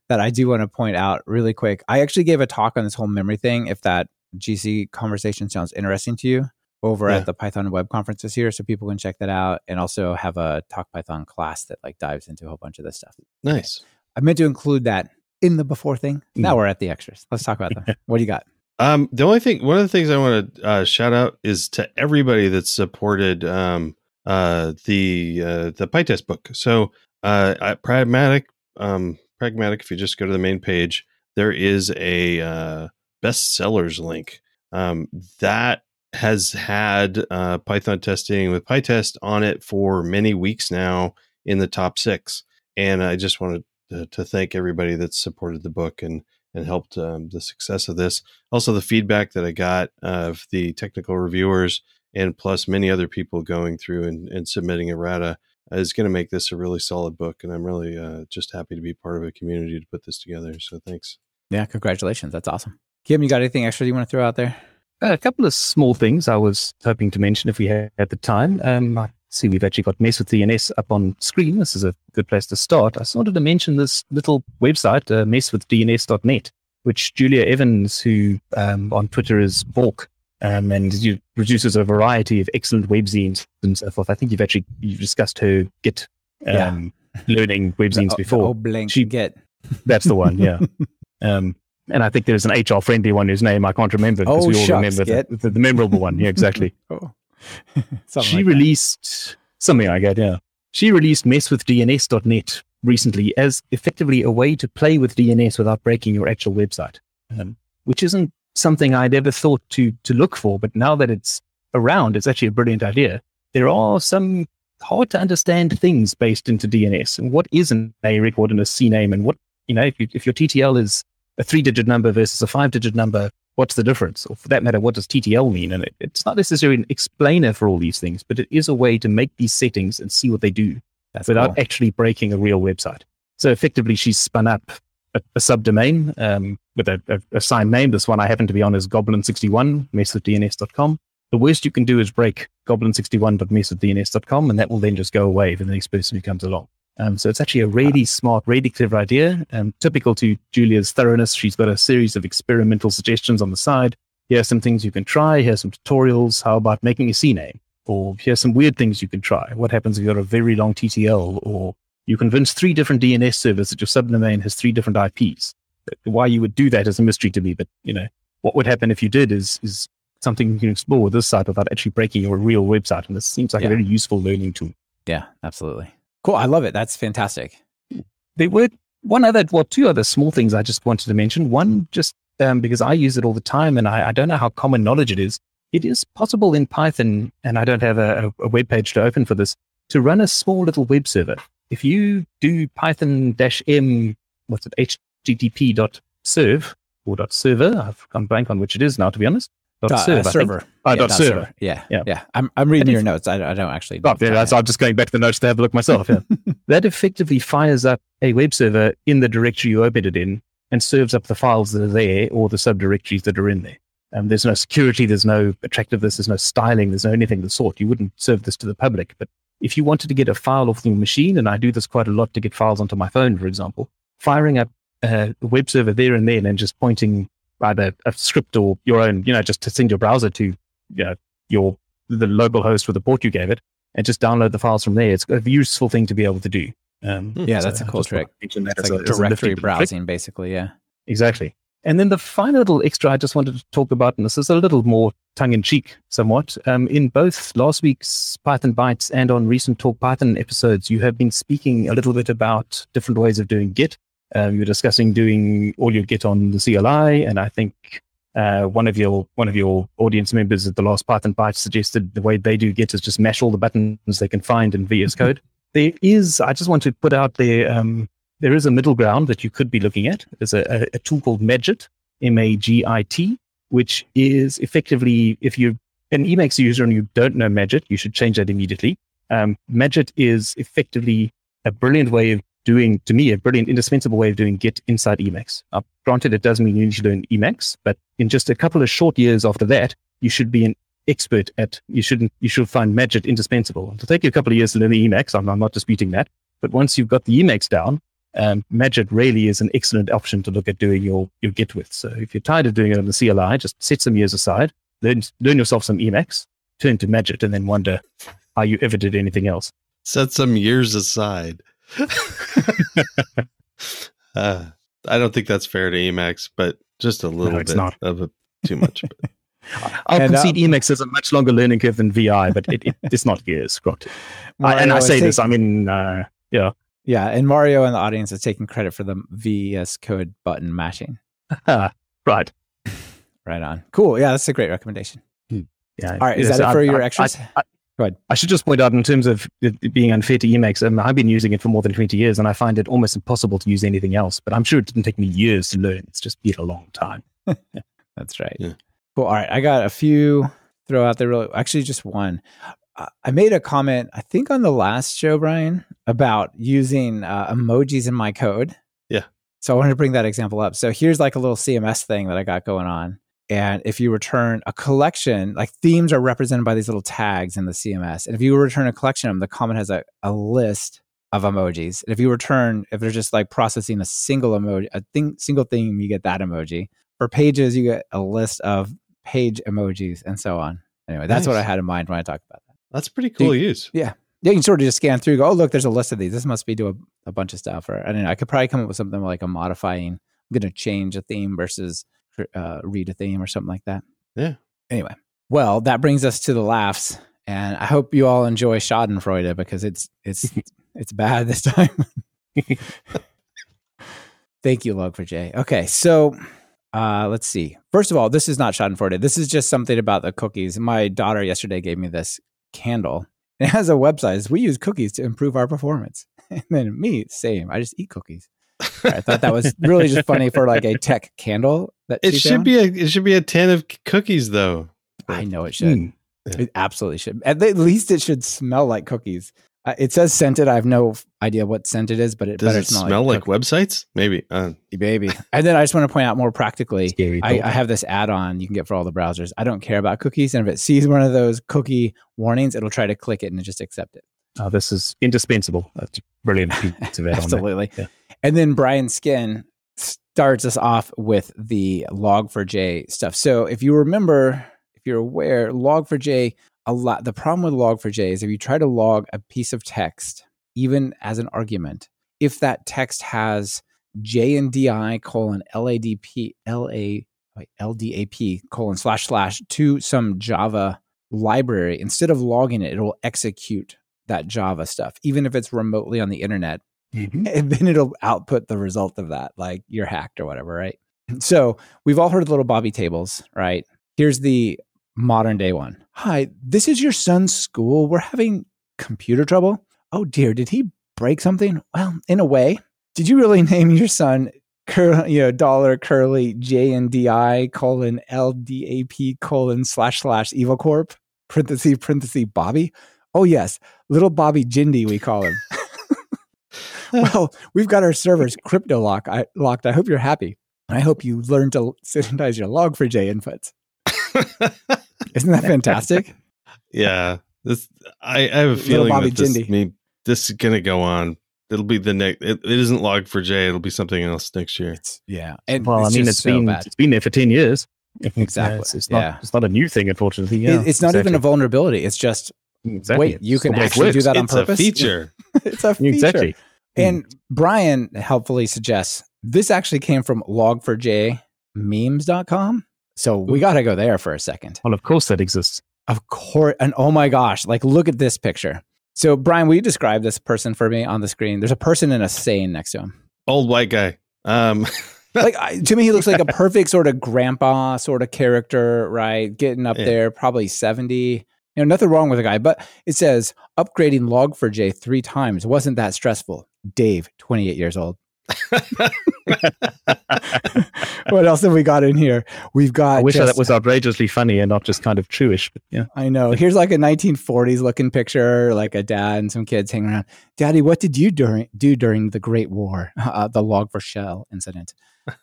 that I do want to point out really quick. I actually gave a talk on this whole memory thing. If that GC conversation sounds interesting to you, over yeah. at the Python web conference conferences here, so people can check that out, and also have a Talk Python class that like dives into a whole bunch of this stuff. Nice. I meant to include that in the before thing. Now mm. we're at the extras. Let's talk about them. *laughs* what do you got? Um, the only thing, one of the things I want to uh, shout out is to everybody that supported um, uh, the uh, the PyTest book. So, uh, pragmatic, um, pragmatic. If you just go to the main page, there is a uh, bestsellers link. Um, that has had uh, Python testing with PyTest on it for many weeks now in the top six. And I just wanted to, to thank everybody that supported the book and and helped um, the success of this. Also, the feedback that I got of the technical reviewers and plus many other people going through and, and submitting errata is going to make this a really solid book. And I'm really uh, just happy to be part of a community to put this together. So thanks. Yeah, congratulations. That's awesome. Kim, you got anything extra you want to throw out there? A couple of small things I was hoping to mention if we had the time. Um, I see we've actually got Mess with DNS up on screen. This is a good place to start. I just wanted to mention this little website, uh, messwithdns.net, which Julia Evans, who um, on Twitter is Bork, um, and you produces a variety of excellent webzines and so forth. I think you've actually you've discussed her Git um, yeah. learning *laughs* webzines the, before. Oh, blank she, Git. That's the one, yeah. *laughs* um, and I think there's an HR friendly one whose name I can't remember because oh, we all shucks, remember the, the, the, memorable one. Yeah, exactly. *laughs* oh. she like released something I get, yeah. She released messwithdns.net recently as effectively a way to play with DNS without breaking your actual website, um, which isn't something I'd ever thought to to look for. But now that it's around, it's actually a brilliant idea. There are some hard to understand things based into DNS and what isn't a record and a CNAME and what you know if, you, if your TTL is a three digit number versus a five digit number, what's the difference? Or for that matter, what does TTL mean? And it, it's not necessarily an explainer for all these things, but it is a way to make these settings and see what they do That's without cool. actually breaking a real website. So effectively, she's spun up a, a subdomain um, with a, a, a signed name. This one I happen to be on is goblin61, messwithdns.com. The worst you can do is break goblin61.messwithdns.com, and that will then just go away for the next person who comes along. Um, so it's actually a really smart, really clever idea. Um, typical to Julia's thoroughness, she's got a series of experimental suggestions on the side. Here are some things you can try. Here's some tutorials. How about making a CNAME? Or here's some weird things you can try. What happens if you've got a very long TTL? Or you convince three different DNS servers that your subdomain has three different IPs. Why you would do that is a mystery to me. But you know what would happen if you did is is something you can explore with this site without actually breaking your real website. And this seems like yeah. a very useful learning tool. Yeah, absolutely. Cool. I love it. That's fantastic. There were one other, well, two other small things I just wanted to mention. One, just um, because I use it all the time and I, I, don't know how common knowledge it is. It is possible in Python, and I don't have a, a web page to open for this, to run a small little web server. If you do python m, what's it, http.serve or dot .server, I've gone blank on which it is now, to be honest, Dot uh, serve, server. Uh, yeah, dot server. server. Yeah, yeah, yeah. I'm, I'm reading your notes. I, I don't actually. Oh, yeah, that's, I'm just going back to the notes to have a look myself. Yeah. *laughs* that effectively fires up a web server in the directory you opened it in and serves up the files that are there or the subdirectories that are in there. Um, there's no security, there's no attractiveness, there's no styling, there's no anything of the sort. You wouldn't serve this to the public. But if you wanted to get a file off your machine, and I do this quite a lot to get files onto my phone, for example, firing up a web server there and then and just pointing either a script or your own, you know, just to send your browser to you know, your the local host with the port you gave it and just download the files from there. It's a useful thing to be able to do. Um, yeah, that's a cool trick. It's like a, directory browsing, trick. basically. Yeah, exactly. And then the final little extra I just wanted to talk about, and this is a little more tongue in cheek, somewhat. Um, in both last week's Python Bytes and on recent Talk Python episodes, you have been speaking a little bit about different ways of doing Git. Um, you were discussing doing all your Git on the CLI, and I think uh, one of your one of your audience members at the last Python Byte suggested the way they do Git is just mash all the buttons they can find in VS Code. *laughs* there is, I just want to put out there, um, there is a middle ground that you could be looking at. There's a, a, tool called Magit, M A G I T, which is effectively if you're an Emacs user and you don't know Magit, you should change that immediately. Um, Magit is effectively a brilliant way of doing, to me, a brilliant, indispensable way of doing Git inside Emacs. Uh, granted, it doesn't mean you need to learn Emacs, but in just a couple of short years after that, you should be an expert at, you shouldn't, you should find Magit indispensable. It'll take you a couple of years to learn the Emacs. I'm, I'm not disputing that. But once you've got the Emacs down, um, Magit really is an excellent option to look at doing your, your Git with. So if you're tired of doing it on the CLI, just set some years aside, learn, learn yourself some Emacs, turn to Magit, and then wonder how you ever did anything else. Set some years aside. *laughs* uh, I don't think that's fair to Emacs, but just a little no, bit not. of a, too much. *laughs* I'll and, concede um, Emacs has a much longer learning curve than VI, but it, it, it's not *laughs* years, granted. and I say this, I mean, uh, yeah. Yeah, and Mario in the audience is taking credit for the VS Code button mashing. *laughs* right. *laughs* Right on. Cool. Yeah, that's a great recommendation. Hmm. Yeah. All right. Is that it for I, your I, extras? I, Go ahead. I should just point out, in terms of it being unfair to Emacs, um, I've been using it for more than 20 years and I find it almost impossible to use anything else. But I'm sure it didn't take me years to learn. It's just been a long time. *laughs* That's right. Yeah. Cool. All right. I got a few throw out there. Really, actually, just one. I made a comment, I think on the last show, Brian, about using uh, emojis in my code. Yeah. So I wanted to bring that example up. So here's like a little CMS thing that I got going on. And if you return a collection, like themes are represented by these little tags in the CMS. And if you return a collection of them, the comment has a, a list of emojis. And if you return, if they're just like processing a single emoji, a thing, single theme, you get that emoji. For pages, you get a list of page emojis and so on. Anyway, that's nice. what I had in mind when I talked about that. That's pretty cool you, use. Yeah. Yeah, you can sort of just scan through, go, oh, look, there's a list of these. This must be do a, a bunch of stuff. Or I don't know. I could probably come up with something like a modifying. I'm going to change a theme versus uh, read a theme or something like that. Yeah. Anyway, well, that brings us to the laughs, and I hope you all enjoy Schadenfreude because it's it's *laughs* it's bad this time. Thank you, Log4j. Okay, so uh, let's see. First of all, this is not Schadenfreude. This is just something about the cookies. My daughter yesterday gave me this candle. It has a website. We use cookies to improve our performance. *laughs* And then me, same. I just eat cookies. I thought that was *laughs* really just funny for like a tech candle. That it should found. be a it should be a tin of cookies though. I know it should. Mm. It absolutely should. At least it should smell like cookies. Uh, it says scented. I have no idea what scent it is, but it does better it smell, smell like, like websites. Maybe, uh, maybe. and then I just want to point out more practically. I, I, have this add-on you can get for all the browsers. I don't care about cookies, and if it sees one of those cookie warnings, it'll try to click it and just accept it. Oh, this is indispensable. That's brilliant. *laughs* Absolutely. Yeah. And then Brian Skinn starts us off with the log4j stuff. So if you remember, if you're aware, log4j a lot the problem with log4j is if you try to log a piece of text even as an argument if that text has j and di colon ladp la ldap colon slash slash to some java library instead of logging it it will execute that java stuff even if it's remotely on the internet mm-hmm. and then it'll output the result of that like you're hacked or whatever right so we've all heard little bobby tables right here's the modern day one. Hi, this is your son's school. We're having computer trouble. Oh dear, did he break something? Well, in a way. Did you really *laughs* name your son cur- you know, dollar curly J N D I colon L D A P colon slash slash evil corp parenthesis parenthesis Bobby? Oh yes, little Bobby Jindy we call him. *laughs* *laughs* well, we've got our servers crypto lock I, locked. I hope you're happy. I hope you learn to sanitize your log4j inputs. Isn't that fantastic? *laughs* yeah. This I, I have a feeling that this, I mean, this is gonna go on. It'll be the next. It, it isn't log4j. It'll be something else next year. It's, yeah. And well, I mean, it's so been bad. it's been there for ten years. *laughs* Exactly. it's, it's, not. Yeah. It's not a new thing, unfortunately. Yeah. It, it's not exactly. even a vulnerability. It's just exactly. wait. You can actually do that on it's purpose. A feature. *laughs* it's a feature. Exactly. And mm. Brian helpfully suggests this actually came from log4j memes.com. So we got to go there for a second. Well, of course that exists. Of course. And oh my gosh, like look at this picture. So, Brian, will you describe this person for me on the screen? There's a person in a seine next to him. Old white guy. Um. *laughs* like to me, he looks like a perfect sort of grandpa sort of character, right? Getting up yeah. there, probably 70. You know, nothing wrong with the guy, but it says upgrading log4j three times wasn't that stressful. Dave, 28 years old. *laughs* what else have we got in here? We've got. I wish just, that was outrageously funny and not just kind of truish. But yeah, I know. Here's like a 1940s looking picture, like a dad and some kids hanging around. Daddy, what did you during do during the Great War, *laughs* uh, the Log4Shell incident?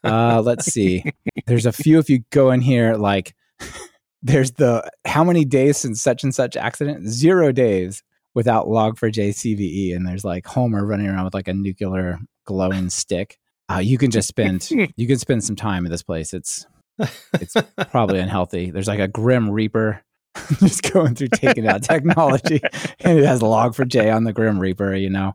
Uh, let's see. *laughs* There's a few. If you go in here, like there's the how many days since such and such accident? Zero days without Log4j CVE, and there's like Homer running around with like a nuclear glowing stick. Uh, you can just spend *laughs* you can spend some time in this place. It's it's probably *laughs* unhealthy. There's like a Grim Reaper *laughs* just going through taking out technology, and it has a log4j on the Grim Reaper. You know,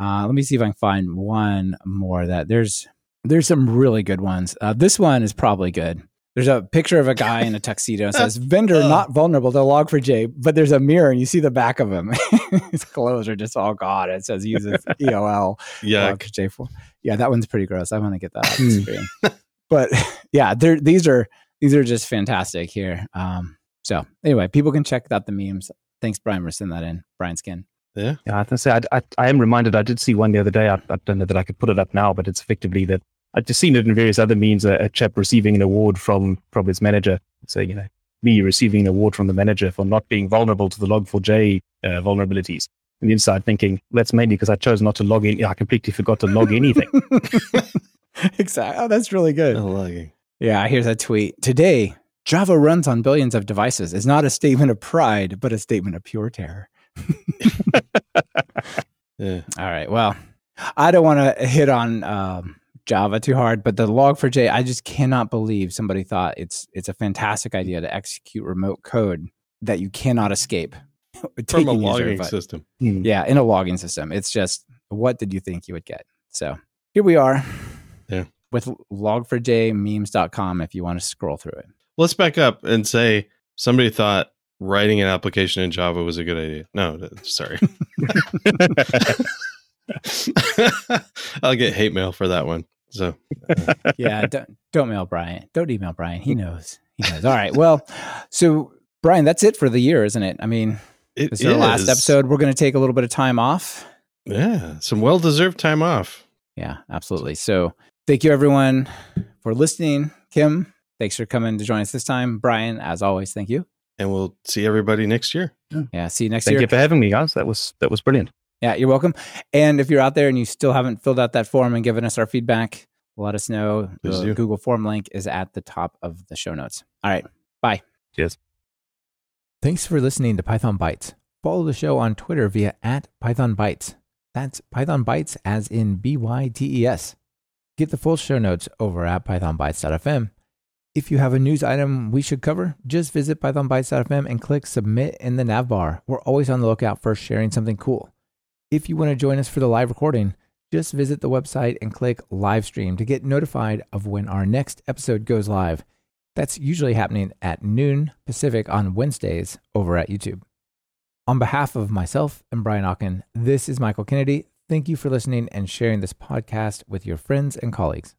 uh, let me see if I can find one more. That there's there's some really good ones. Uh, this one is probably good. There's a picture of a guy in a tuxedo and says vendor *laughs* not vulnerable to log4j, but there's a mirror and you see the back of him. *laughs* His clothes are just all gone. It says uses EOL. Yeah. Log4j. Yeah, that one's pretty gross. I want to get that on the screen. but *laughs* yeah, these are these are just fantastic here. Um, so anyway, people can check out the memes. Thanks, Brian, for sending that in. Brian Skinn. Yeah. Yeah, I have to say, I, I, I, am reminded, I did see one the other day. I, I, don't know that I could put it up now, but it's effectively that I've just seen it in various other means. A, a chap receiving an award from from his manager. So you know, me receiving an award from the manager for not being vulnerable to the Log4j uh, vulnerabilities. And the inside thinking, that's mainly because I chose not to log in. I completely forgot to log anything. *laughs* exactly. Oh, that's really good. No logging. Yeah, here's a tweet. Today, Java runs on billions of devices is not a statement of pride, but a statement of pure terror. *laughs* *laughs* yeah. All right. Well, I don't want to hit on um, Java too hard, but the log4j, I just cannot believe somebody thought it's it's a fantastic idea to execute remote code that you cannot escape *laughs* from a logging system. Hmm. Yeah, in a logging system. It's just what did you think you would get? So here we are. Yeah. With log4jmemes.com if you want to scroll through it. Let's back up and say somebody thought writing an application in Java was a good idea. No, sorry. *laughs* *laughs* I'll get hate mail for that one. So, *laughs* yeah, don't don't mail Brian. Don't email Brian. He knows. He knows. All right. Well, so Brian, that's it for the year, isn't it? I mean, it this is our last episode. We're going to take a little bit of time off. Yeah, some well deserved time off. Yeah, absolutely. So, thank you everyone for listening. Kim, thanks for coming to join us this time. Brian, as always, thank you. And we'll see everybody next year. Yeah, see you next thank year. Thank you for having me, guys. That was that was brilliant. Yeah, you're welcome. And if you're out there and you still haven't filled out that form and given us our feedback, let us know. Please the do. Google form link is at the top of the show notes. All right. Bye. Cheers. Thanks for listening to Python Bytes. Follow the show on Twitter via at Python Bytes. That's Python Bytes as in B Y T E S. Get the full show notes over at pythonbytes.fm. If you have a news item we should cover, just visit pythonbytes.fm and click submit in the nav bar. We're always on the lookout for sharing something cool. If you want to join us for the live recording, just visit the website and click live stream to get notified of when our next episode goes live. That's usually happening at noon Pacific on Wednesdays over at YouTube. On behalf of myself and Brian Okken, this is Michael Kennedy. Thank you for listening and sharing this podcast with your friends and colleagues.